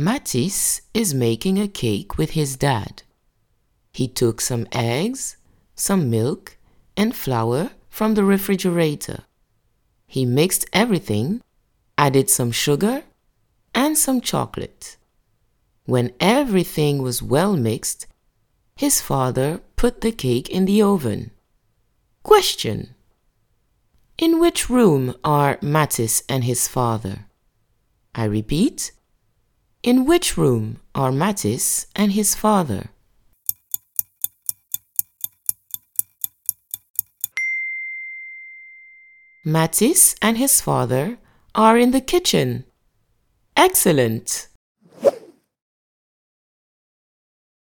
Matisse is making a cake with his dad. He took some eggs, some milk, and flour from the refrigerator. He mixed everything, added some sugar, and some chocolate. When everything was well mixed, his father put the cake in the oven. Question In which room are Matisse and his father? I repeat, in which room are Matisse and his father? Matisse and his father are in the kitchen. Excellent!